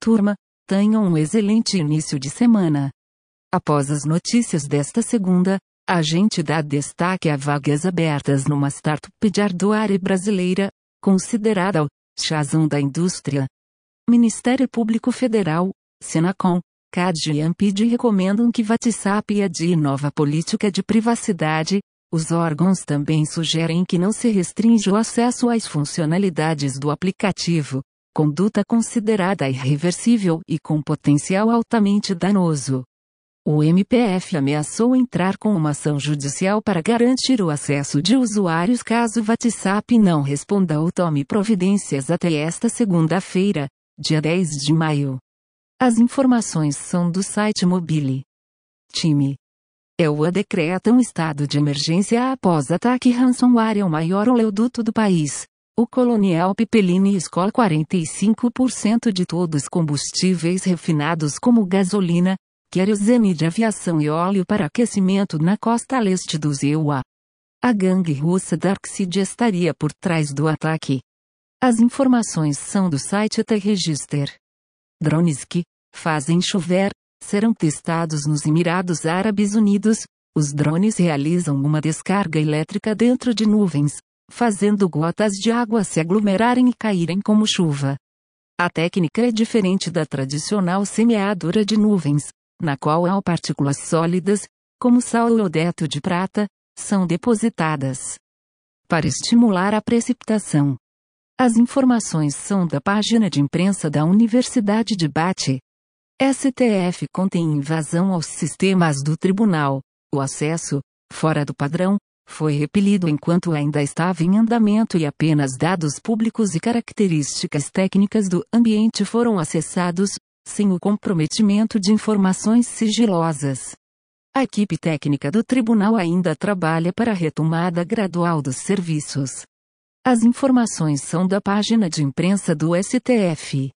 Turma, tenham um excelente início de semana. Após as notícias desta segunda, a gente dá destaque a vagas abertas numa startup de hardware brasileira, considerada o chazão da indústria. Ministério Público Federal, Senacom, CAD e Ampid recomendam que WhatsApp adie nova política de privacidade. Os órgãos também sugerem que não se restrinja o acesso às funcionalidades do aplicativo, conduta considerada irreversível e com potencial altamente danoso. O MPF ameaçou entrar com uma ação judicial para garantir o acesso de usuários caso o WhatsApp não responda ou tome providências até esta segunda-feira, dia 10 de maio. As informações são do site Mobile. Time. EUA decreta um estado de emergência após ataque ransomware ao maior oleoduto do país. O Colonial Pipeline escola 45% de todos os combustíveis refinados como gasolina, querosene de aviação e óleo para aquecimento na costa leste do EUA. A gangue russa Darkseid estaria por trás do ataque. As informações são do site T-Register. Drones que fazem chover serão testados nos Emirados Árabes Unidos. Os drones realizam uma descarga elétrica dentro de nuvens, fazendo gotas de água se aglomerarem e caírem como chuva. A técnica é diferente da tradicional semeadura de nuvens, na qual há partículas sólidas, como sal ou deto de prata, são depositadas. Para estimular a precipitação, as informações são da página de imprensa da Universidade de Bate. STF contém invasão aos sistemas do tribunal. O acesso, fora do padrão, foi repelido enquanto ainda estava em andamento e apenas dados públicos e características técnicas do ambiente foram acessados, sem o comprometimento de informações sigilosas. A equipe técnica do tribunal ainda trabalha para a retomada gradual dos serviços. As informações são da página de imprensa do STF.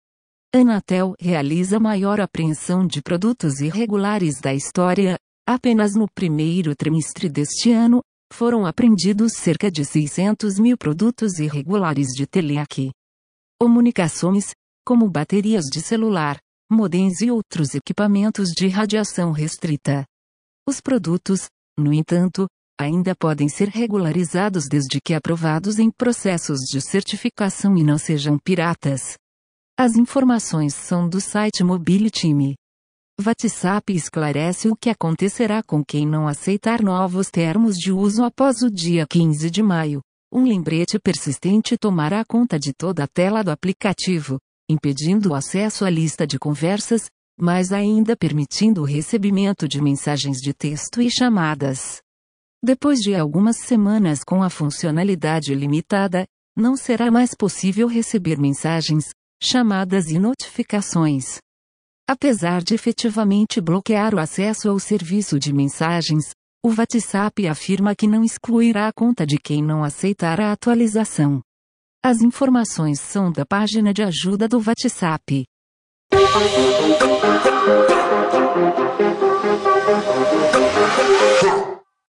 Anatel realiza maior apreensão de produtos irregulares da história. Apenas no primeiro trimestre deste ano, foram apreendidos cerca de 600 mil produtos irregulares de teleac. Comunicações, como baterias de celular, modems e outros equipamentos de radiação restrita. Os produtos, no entanto, ainda podem ser regularizados desde que aprovados em processos de certificação e não sejam piratas. As informações são do site Mobile Time. WhatsApp esclarece o que acontecerá com quem não aceitar novos termos de uso após o dia 15 de maio. Um lembrete persistente tomará conta de toda a tela do aplicativo, impedindo o acesso à lista de conversas, mas ainda permitindo o recebimento de mensagens de texto e chamadas. Depois de algumas semanas com a funcionalidade limitada, não será mais possível receber mensagens, chamadas e notificações. Apesar de efetivamente bloquear o acesso ao serviço de mensagens, o WhatsApp afirma que não excluirá a conta de quem não aceitar a atualização. As informações são da página de ajuda do WhatsApp.